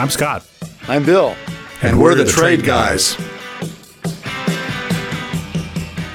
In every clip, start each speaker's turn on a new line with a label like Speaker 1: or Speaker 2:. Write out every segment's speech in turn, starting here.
Speaker 1: I'm Scott.
Speaker 2: I'm Bill.
Speaker 1: And, and we're, we're, the, the Trade, trade guys. guys.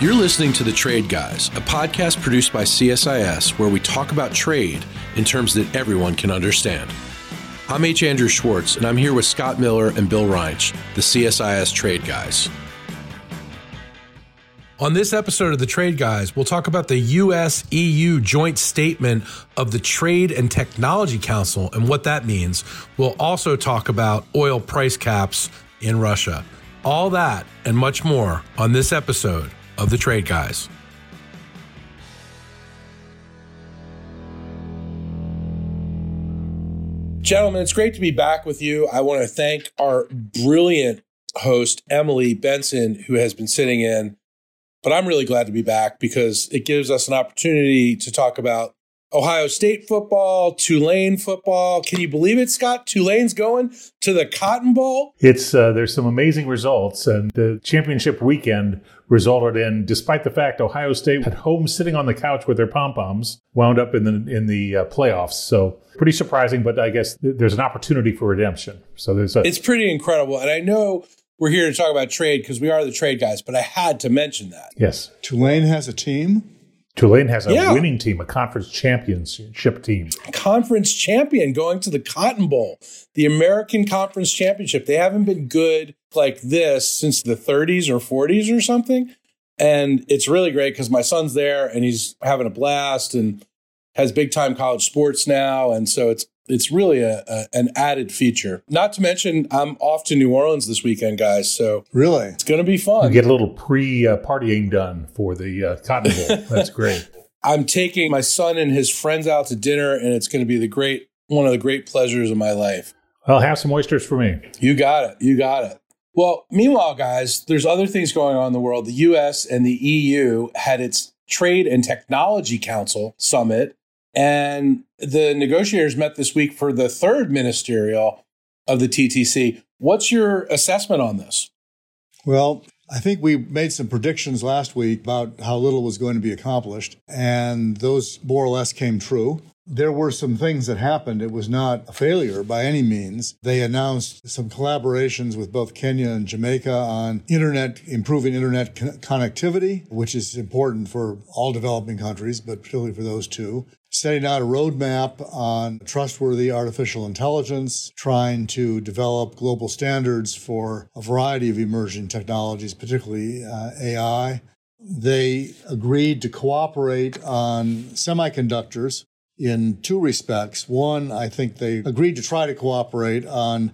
Speaker 3: You're listening to The Trade Guys, a podcast produced by CSIS where we talk about trade in terms that everyone can understand. I'm H. Andrew Schwartz, and I'm here with Scott Miller and Bill Reinsch, the CSIS Trade Guys. On this episode of The Trade Guys, we'll talk about the US EU joint statement of the Trade and Technology Council and what that means. We'll also talk about oil price caps in Russia. All that and much more on this episode of the Trade Guys. Gentlemen, it's great to be back with you. I want to thank our brilliant host, Emily Benson, who has been sitting in. But I'm really glad to be back because it gives us an opportunity to talk about Ohio State football, Tulane football. Can you believe it, Scott? Tulane's going to the Cotton Bowl.
Speaker 1: It's uh, there's some amazing results, and the championship weekend resulted in, despite the fact Ohio State at home sitting on the couch with their pom poms, wound up in the in the uh, playoffs. So pretty surprising, but I guess th- there's an opportunity for redemption. So there's a-
Speaker 3: it's pretty incredible, and I know we're here to talk about trade because we are the trade guys, but I had to mention that.
Speaker 1: Yes,
Speaker 2: Tulane has a team.
Speaker 1: Tulane has a yeah. winning team, a conference championship team.
Speaker 3: Conference champion going to the Cotton Bowl, the American Conference Championship. They haven't been good like this since the 30s or 40s or something. And it's really great because my son's there and he's having a blast and has big time college sports now. And so it's it's really a, a, an added feature. Not to mention, I'm off to New Orleans this weekend, guys. So
Speaker 2: really,
Speaker 3: it's going to be fun.
Speaker 1: You get a little pre uh, partying done for the uh, Cotton Bowl. That's great.
Speaker 3: I'm taking my son and his friends out to dinner, and it's going to be the great one of the great pleasures of my life.
Speaker 1: I'll have some oysters for me.
Speaker 3: You got it. You got it. Well, meanwhile, guys, there's other things going on in the world. The U.S. and the EU had its Trade and Technology Council summit and the negotiators met this week for the third ministerial of the TTC. What's your assessment on this?
Speaker 2: Well, I think we made some predictions last week about how little was going to be accomplished, and those more or less came true. There were some things that happened. It was not a failure by any means. They announced some collaborations with both Kenya and Jamaica on internet, improving internet con- connectivity, which is important for all developing countries, but particularly for those two setting out a roadmap on trustworthy artificial intelligence, trying to develop global standards for a variety of emerging technologies, particularly uh, AI. They agreed to cooperate on semiconductors in two respects. One, I think they agreed to try to cooperate on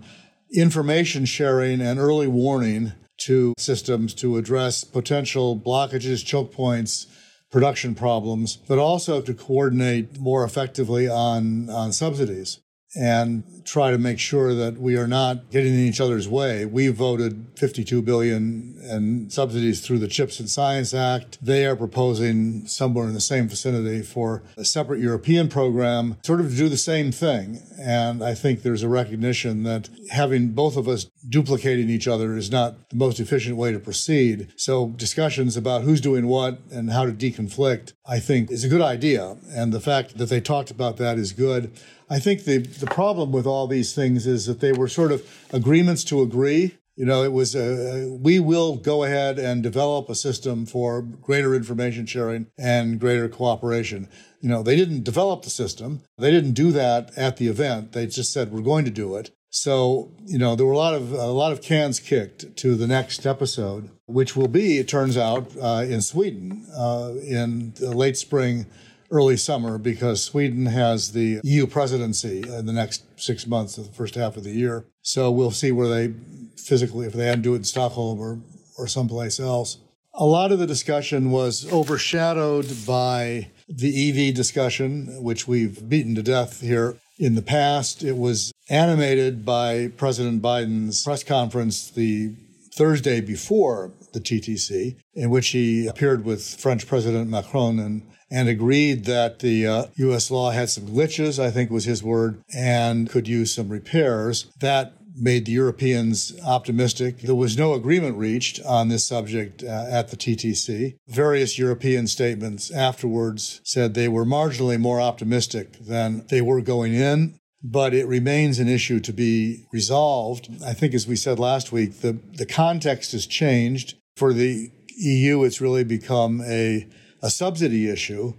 Speaker 2: information sharing and early warning to systems to address potential blockages, choke points, production problems, but also to coordinate more effectively on, on subsidies and try to make sure that we are not getting in each other's way. We voted 52 billion in subsidies through the Chips and Science Act. They are proposing somewhere in the same vicinity for a separate European program, sort of to do the same thing. And I think there's a recognition that having both of us duplicating each other is not the most efficient way to proceed. So discussions about who's doing what and how to deconflict, I think is a good idea. And the fact that they talked about that is good. I think the, the problem with all these things is that they were sort of agreements to agree. You know, it was, uh, we will go ahead and develop a system for greater information sharing and greater cooperation. You know, they didn't develop the system. They didn't do that at the event. They just said, we're going to do it. So, you know, there were a lot of, a lot of cans kicked to the next episode, which will be, it turns out, uh, in Sweden, uh, in late spring early summer because Sweden has the EU presidency in the next six months of the first half of the year. So we'll see where they physically, if they do it in Stockholm or, or someplace else. A lot of the discussion was overshadowed by the EV discussion, which we've beaten to death here in the past. It was animated by President Biden's press conference the Thursday before the TTC, in which he appeared with French President Macron and and agreed that the uh, U.S. law had some glitches, I think was his word, and could use some repairs. That made the Europeans optimistic. There was no agreement reached on this subject uh, at the TTC. Various European statements afterwards said they were marginally more optimistic than they were going in. but it remains an issue to be resolved. I think, as we said last week, the, the context has changed. For the EU, it's really become a, a subsidy issue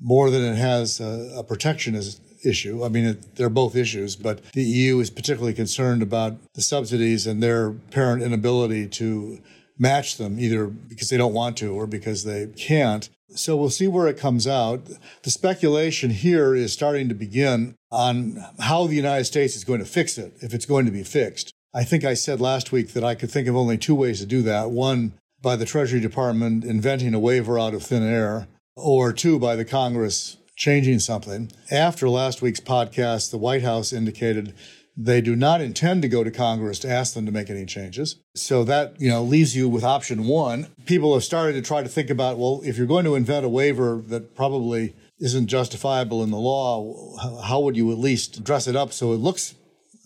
Speaker 2: more than it has a, a protectionist issue. I mean, it, they're both issues, but the EU is particularly concerned about the subsidies and their apparent inability to match them, either because they don't want to or because they can't. So we'll see where it comes out. The speculation here is starting to begin on how the United States is going to fix it, if it's going to be fixed. I think I said last week that I could think of only two ways to do that. One, by the Treasury Department inventing a waiver out of thin air, or two, by the Congress changing something. After last week's podcast, the White House indicated they do not intend to go to Congress to ask them to make any changes. So that, you know, leaves you with option one. People have started to try to think about, well, if you're going to invent a waiver that probably isn't justifiable in the law, how would you at least dress it up so it looks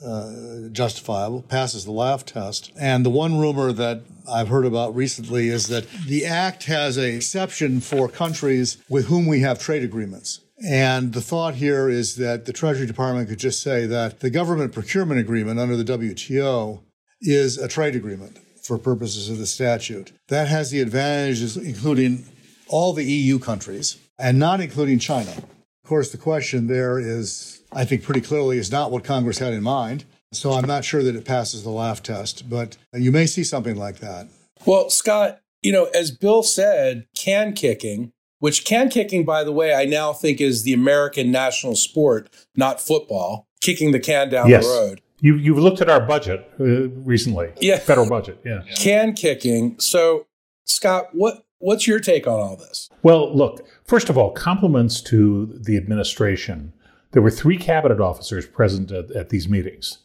Speaker 2: uh, justifiable, passes the laugh test? And the one rumor that I've heard about recently is that the act has an exception for countries with whom we have trade agreements. And the thought here is that the Treasury Department could just say that the government procurement agreement under the WTO is a trade agreement for purposes of the statute. That has the advantages, including all the EU countries and not including China. Of course, the question there is, I think pretty clearly, is not what Congress had in mind. So I'm not sure that it passes the laugh test, but you may see something like that.
Speaker 3: Well, Scott, you know, as Bill said, can kicking which can kicking, by the way, I now think is the American national sport, not football, kicking the can down yes. the road.
Speaker 1: You, you've looked at our budget uh, recently.
Speaker 3: Yeah.
Speaker 1: Federal budget. Yeah.
Speaker 3: Can kicking. So, Scott, what what's your take on all this?
Speaker 1: Well, look, first of all, compliments to the administration. There were three cabinet officers present at, at these meetings.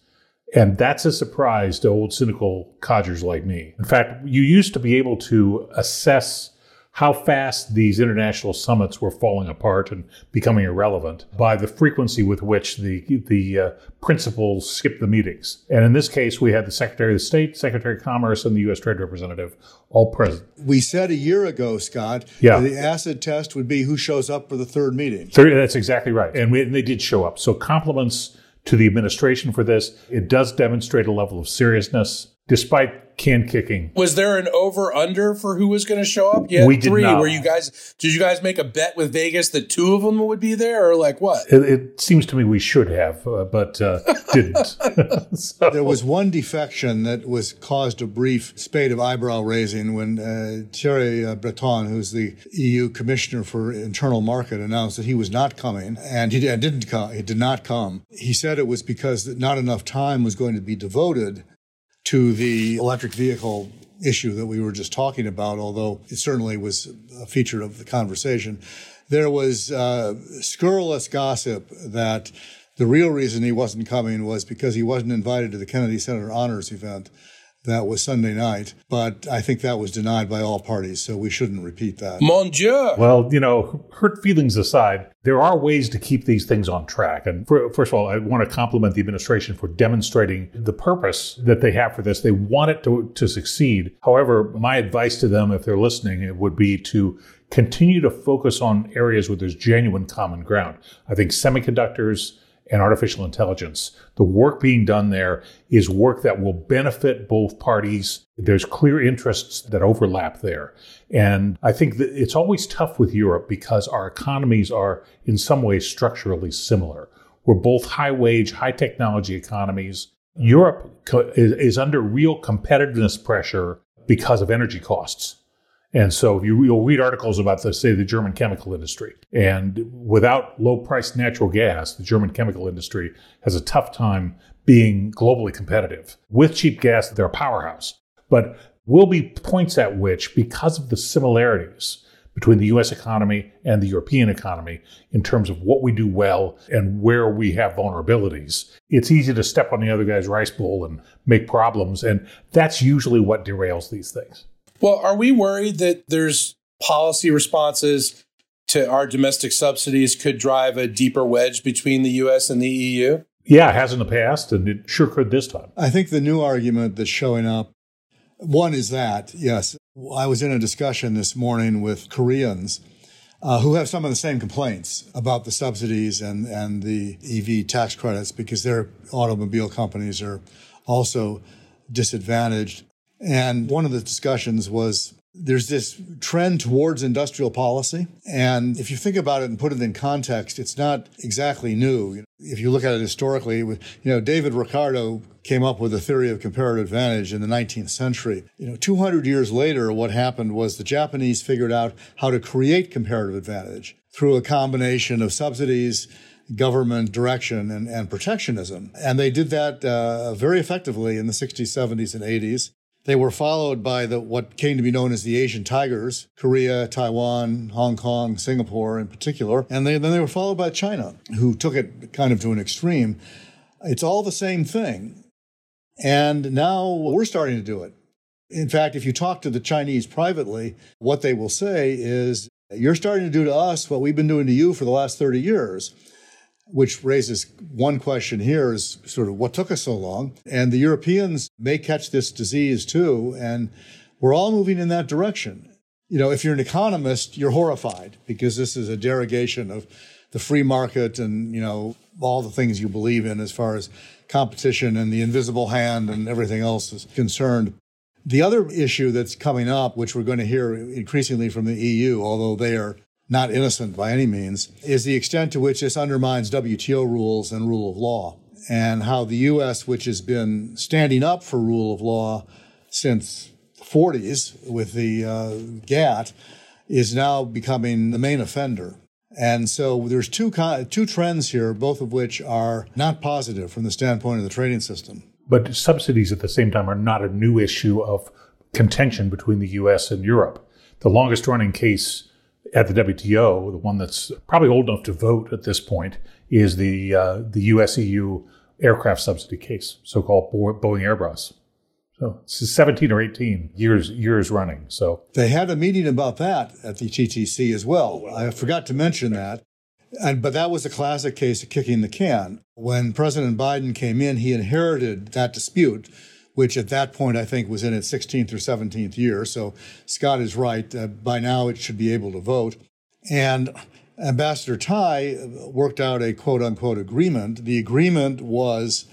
Speaker 1: And that's a surprise to old cynical codgers like me. In fact, you used to be able to assess how fast these international summits were falling apart and becoming irrelevant by the frequency with which the the uh, principals skipped the meetings. And in this case, we had the Secretary of State, Secretary of Commerce, and the U.S. Trade Representative all present.
Speaker 2: We said a year ago, Scott,
Speaker 1: yeah.
Speaker 2: the acid test would be who shows up for the third meeting.
Speaker 1: That's exactly right, and, we, and they did show up. So compliments to the administration for this. It does demonstrate a level of seriousness despite can kicking.
Speaker 3: Was there an over under for who was going to show up? Yeah,
Speaker 1: we did
Speaker 3: three.
Speaker 1: Not.
Speaker 3: Were you guys? Did you guys make a bet with Vegas that two of them would be there, or like what?
Speaker 1: It, it seems to me we should have, uh, but uh, didn't.
Speaker 2: so. There was one defection that was caused a brief spate of eyebrow raising when uh, Thierry uh, Breton, who's the EU Commissioner for Internal Market, announced that he was not coming, and he didn't come. He did not come. He said it was because not enough time was going to be devoted to the electric vehicle issue that we were just talking about, although it certainly was a feature of the conversation. There was uh, scurrilous gossip that the real reason he wasn't coming was because he wasn't invited to the Kennedy Center Honors event that was Sunday night, but I think that was denied by all parties, so we shouldn't repeat that.
Speaker 3: Mon Dieu!
Speaker 1: Well, you know, hurt feelings aside, there are ways to keep these things on track. And for, first of all, I want to compliment the administration for demonstrating the purpose that they have for this. They want it to, to succeed. However, my advice to them, if they're listening, it would be to continue to focus on areas where there's genuine common ground. I think semiconductors, and artificial intelligence. The work being done there is work that will benefit both parties. There's clear interests that overlap there. And I think that it's always tough with Europe because our economies are in some ways structurally similar. We're both high wage, high technology economies. Europe is under real competitiveness pressure because of energy costs. And so you, will read articles about, the, say, the German chemical industry. And without low priced natural gas, the German chemical industry has a tough time being globally competitive. With cheap gas, they're a powerhouse. But will be points at which, because of the similarities between the US economy and the European economy in terms of what we do well and where we have vulnerabilities, it's easy to step on the other guy's rice bowl and make problems. And that's usually what derails these things.
Speaker 3: Well, are we worried that there's policy responses to our domestic subsidies could drive a deeper wedge between the US and the EU?
Speaker 1: Yeah, it has in the past, and it sure could this time.
Speaker 2: I think the new argument that's showing up one is that, yes. I was in a discussion this morning with Koreans uh, who have some of the same complaints about the subsidies and, and the EV tax credits because their automobile companies are also disadvantaged. And one of the discussions was there's this trend towards industrial policy. And if you think about it and put it in context, it's not exactly new. If you look at it historically, you know, David Ricardo came up with the theory of comparative advantage in the 19th century. You know, 200 years later, what happened was the Japanese figured out how to create comparative advantage through a combination of subsidies, government direction, and, and protectionism. And they did that uh, very effectively in the 60s, 70s, and 80s. They were followed by the what came to be known as the Asian Tigers, Korea, Taiwan, Hong Kong, Singapore in particular. And they, then they were followed by China, who took it kind of to an extreme. It's all the same thing. And now we're starting to do it. In fact, if you talk to the Chinese privately, what they will say is, you're starting to do to us what we've been doing to you for the last 30 years which raises one question here is sort of what took us so long? And the Europeans may catch this disease too, and we're all moving in that direction. You know, if you're an economist, you're horrified because this is a derogation of the free market and, you know, all the things you believe in as far as competition and the invisible hand and everything else is concerned. The other issue that's coming up, which we're going to hear increasingly from the EU, although they are not innocent by any means, is the extent to which this undermines WTO rules and rule of law, and how the U.S., which has been standing up for rule of law since the 40s with the uh, GATT, is now becoming the main offender. And so there's two two trends here, both of which are not positive from the standpoint of the trading system.
Speaker 1: But subsidies at the same time are not a new issue of contention between the U.S. and Europe. The longest running case at the WTO, the one that's probably old enough to vote at this point, is the uh, the US EU aircraft subsidy case, so-called Boeing Airbus. So it's 17 or 18 years years running. So
Speaker 2: they had a meeting about that at the TTC as well. I forgot to mention that. And, but that was a classic case of kicking the can. When President Biden came in, he inherited that dispute which at that point I think was in its 16th or 17th year. So Scott is right. Uh, by now it should be able to vote. And Ambassador Tai worked out a quote unquote agreement. The agreement was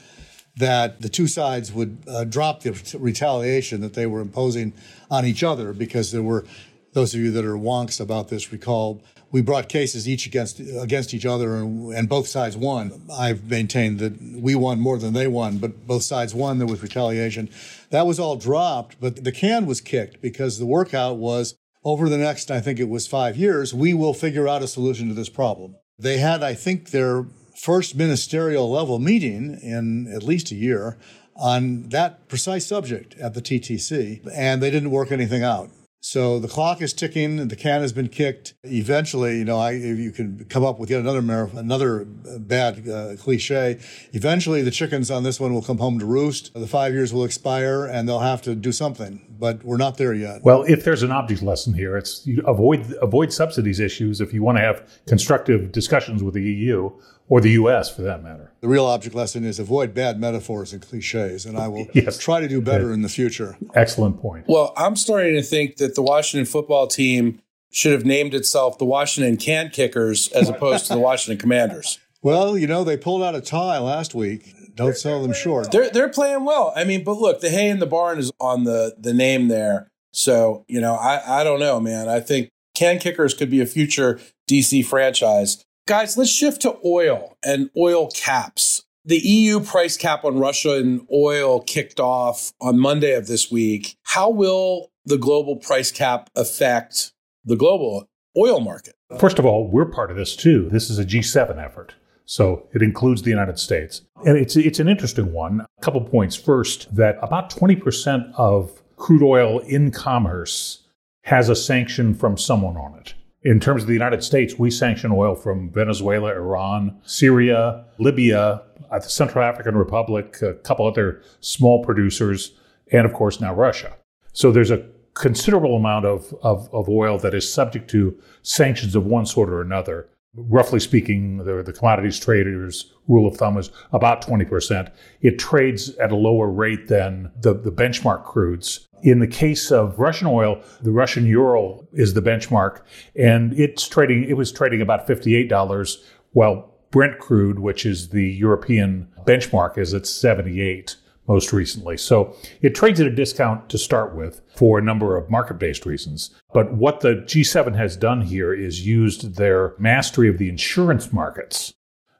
Speaker 2: that the two sides would uh, drop the retaliation that they were imposing on each other because there were those of you that are wonks about this recall we brought cases each against against each other, and, and, both sides won. I've maintained that we won more than they won, but both sides won. There was retaliation. That was all dropped, but the can was kicked because the workout was over the next, I think it was five years, we will figure out a solution to this problem. They had, I think, their first ministerial level meeting in at least a year on that precise subject at the TTC, and they didn't work anything out. So the clock is ticking. The can has been kicked. Eventually, you know, I, if you can come up with yet another another bad uh, cliche. Eventually, the chickens on this one will come home to roost. The five years will expire, and they'll have to do something. But we're not there yet.
Speaker 1: Well, if there's an object lesson here, it's avoid avoid subsidies issues if you want to have constructive discussions with the EU or the U.S. for that matter.
Speaker 2: The real object lesson is avoid bad metaphors and cliches, and I will yes. try to do better in the future.
Speaker 1: Excellent point.
Speaker 3: Well, I'm starting to think that the Washington football team should have named itself the Washington Can Kickers as opposed to the Washington Commanders.
Speaker 2: Well, you know, they pulled out a tie last week. Don't sell them short.
Speaker 3: They're they're playing well. I mean, but look, the hay in the barn is on the the name there. So, you know, I, I don't know, man. I think Can Kickers could be a future DC franchise. Guys, let's shift to oil and oil caps. The EU price cap on Russian oil kicked off on Monday of this week. How will the global price cap affect the global oil market?
Speaker 1: First of all, we're part of this too. This is a G7 effort. So it includes the United States. And it's, it's an interesting one. A couple points. First, that about 20% of crude oil in commerce has a sanction from someone on it. In terms of the United States, we sanction oil from Venezuela, Iran, Syria, Libya, uh, the Central African Republic, a couple other small producers, and of course now Russia. So there's a considerable amount of, of, of oil that is subject to sanctions of one sort or another. Roughly speaking, the, the commodities traders' rule of thumb is about 20%. It trades at a lower rate than the, the benchmark crudes. In the case of Russian oil, the Russian Ural is the benchmark, and it's trading. It was trading about $58, while Brent crude, which is the European benchmark, is at 78 most recently. So it trades at a discount to start with for a number of market based reasons. But what the G7 has done here is used their mastery of the insurance markets.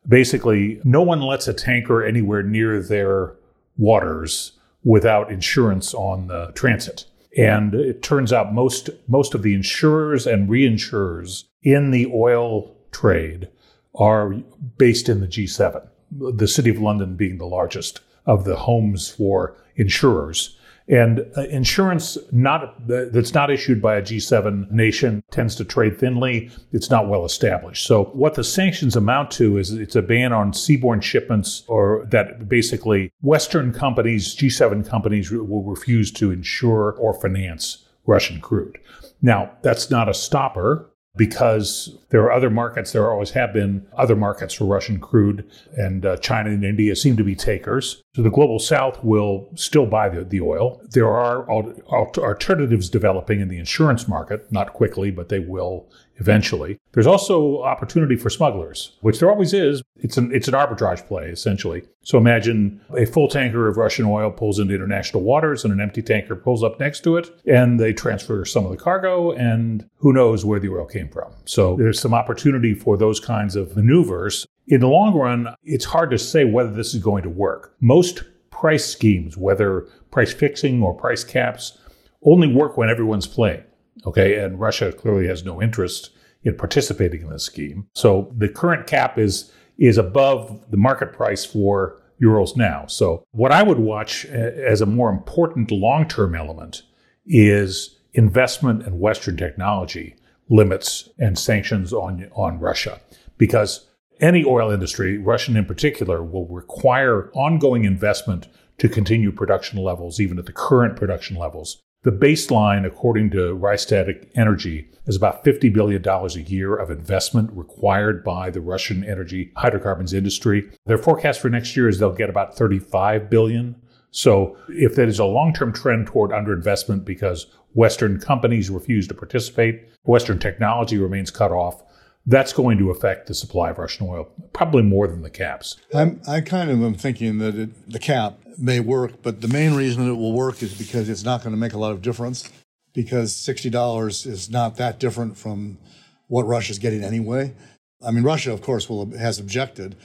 Speaker 1: Basically, no one lets a tanker anywhere near their waters without insurance on the transit. And it turns out most most of the insurers and reinsurers in the oil trade are based in the G7, the City of London being the largest of the homes for insurers. And uh, insurance not that's not issued by a G7 nation tends to trade thinly. It's not well established. So what the sanctions amount to is it's a ban on seaborne shipments, or that basically Western companies, G7 companies, will refuse to insure or finance Russian crude. Now that's not a stopper because there are other markets, there always have been other markets for Russian crude, and uh, China and India seem to be takers. So the global south will still buy the, the oil. There are al- alternatives developing in the insurance market, not quickly, but they will eventually. There's also opportunity for smugglers, which there always is. It's an it's an arbitrage play essentially. So imagine a full tanker of Russian oil pulls into international waters and an empty tanker pulls up next to it and they transfer some of the cargo and who knows where the oil came from. So there's some opportunity for those kinds of maneuvers. In the long run, it's hard to say whether this is going to work. Most price schemes, whether price fixing or price caps, only work when everyone's playing. Okay, and Russia clearly has no interest in participating in this scheme. So the current cap is is above the market price for Urals now. So what I would watch as a more important long-term element is investment in Western technology limits and sanctions on on Russia because any oil industry, Russian in particular, will require ongoing investment to continue production levels, even at the current production levels. The baseline, according to Rystad Energy, is about $50 billion a year of investment required by the Russian energy hydrocarbons industry. Their forecast for next year is they'll get about 35 billion. So if there is a long-term trend toward underinvestment because Western companies refuse to participate, Western technology remains cut off, that's going to affect the supply of Russian oil, probably more than the caps.
Speaker 2: I'm, I kind of am thinking that it, the cap may work, but the main reason it will work is because it's not going to make a lot of difference because $60 is not that different from what Russia's getting anyway. I mean, Russia, of course, will has objected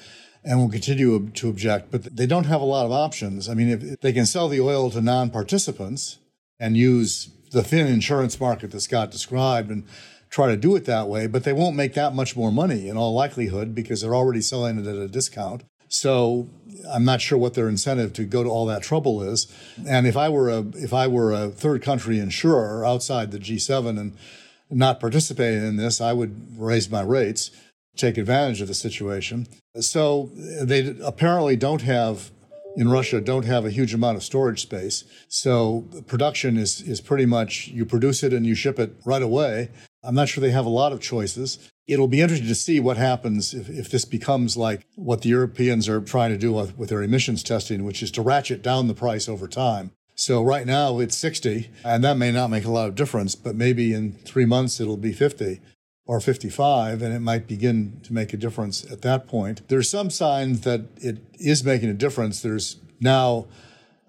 Speaker 2: and will continue to object, but they don't have a lot of options. I mean, if they can sell the oil to non-participants and use the thin insurance market that Scott described and try to do it that way, but they won't make that much more money in all likelihood because they're already selling it at a discount. So I'm not sure what their incentive to go to all that trouble is. And if I were a if I were a third country insurer outside the G7 and not participating in this, I would raise my rates, take advantage of the situation. So they apparently don't have in Russia don't have a huge amount of storage space. So production is is pretty much you produce it and you ship it right away. I'm not sure they have a lot of choices. It'll be interesting to see what happens if, if this becomes like what the Europeans are trying to do with, with their emissions testing, which is to ratchet down the price over time. So right now it's 60, and that may not make a lot of difference, but maybe in three months it'll be 50 or 55, and it might begin to make a difference at that point. There's some signs that it is making a difference. There's now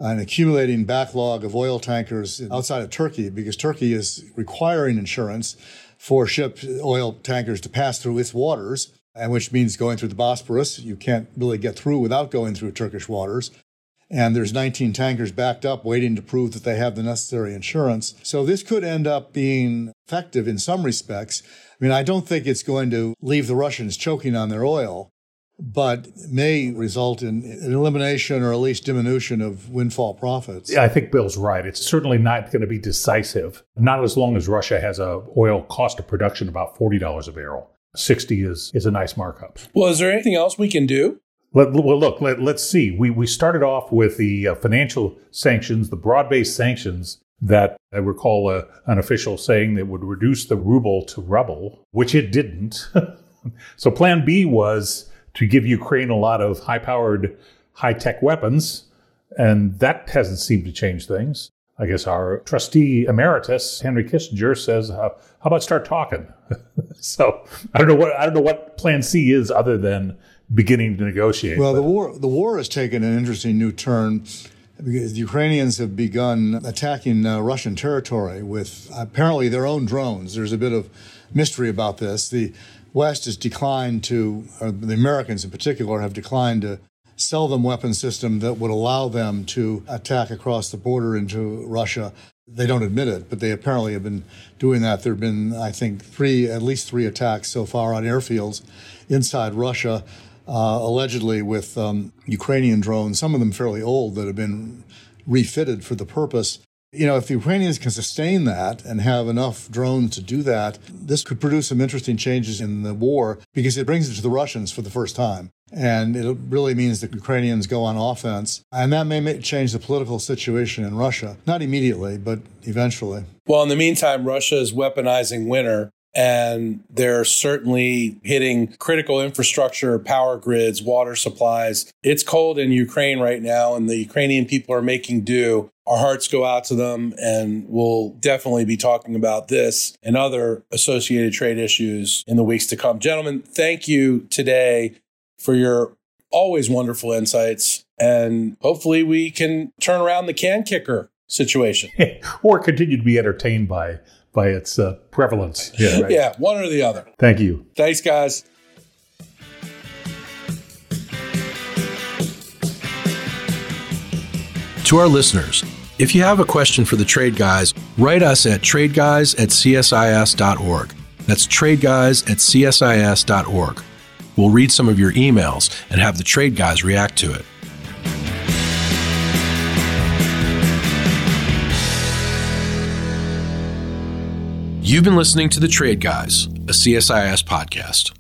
Speaker 2: an accumulating backlog of oil tankers outside of Turkey because Turkey is requiring insurance for ship oil tankers to pass through its waters, and which means going through the Bosporus. You can't really get through without going through Turkish waters. And there's 19 tankers backed up waiting to prove that they have the necessary insurance. So this could end up being effective in some respects. I mean, I don't think it's going to leave the Russians choking on their oil, but may result in an elimination or at least diminution of windfall profits.
Speaker 1: Yeah, I think Bill's right. It's certainly not going to be decisive, not as long as Russia has a oil cost of production about $40 a barrel. 60 is, is a nice markup.
Speaker 3: Well, is there anything else we can do?
Speaker 1: Let, well, look, let, us see. We, we started off with the uh, financial sanctions, the broad based sanctions that I recall uh, an official saying that would reduce the ruble to rubble, which it didn't. So plan B was to give Ukraine a lot of high powered, high tech weapons. And that hasn't seemed to change things. I guess our trustee emeritus, Henry Kissinger, says, uh, "How about start talking?" so I don't know what I don't know what Plan C is other than beginning to negotiate.
Speaker 2: Well, the war the war has taken an interesting new turn because the Ukrainians have begun attacking uh, Russian territory with apparently their own drones. There's a bit of mystery about this. The West has declined to, or the Americans in particular, have declined to sell them weapon system that would allow them to attack across the border into Russia. They don't admit it, but they apparently have been doing that. There have been, I think, three, at least three attacks so far on airfields inside Russia, uh, allegedly with um, Ukrainian drones, some of them fairly old that have been refitted for the purpose. You know, if the Ukrainians can sustain that and have enough drones to do that, this could produce some interesting changes in the war because it brings it to the Russians for the first time. And it really means that Ukrainians go on offense. And that may change the political situation in Russia. Not immediately, but eventually.
Speaker 3: Well, in the meantime, Russia is weaponizing winter and they're certainly hitting critical infrastructure, power grids, water supplies. It's cold in Ukraine right now, and the Ukrainian people are making do. Our hearts go out to them, and we'll definitely be talking about this and other associated trade issues in the weeks to come. Gentlemen, thank you today for your always wonderful insights. And hopefully, we can turn around the can kicker situation
Speaker 1: or continue to be entertained by by its uh, prevalence.
Speaker 3: Yeah, right. yeah, one or the other.
Speaker 1: Thank you.
Speaker 3: Thanks, guys.
Speaker 4: To our listeners, if you have a question for the Trade Guys, write us at tradeguys at csis.org. That's tradeguys at csis.org. We'll read some of your emails and have the Trade Guys react to it. You've been listening to The Trade Guys, a CSIS podcast.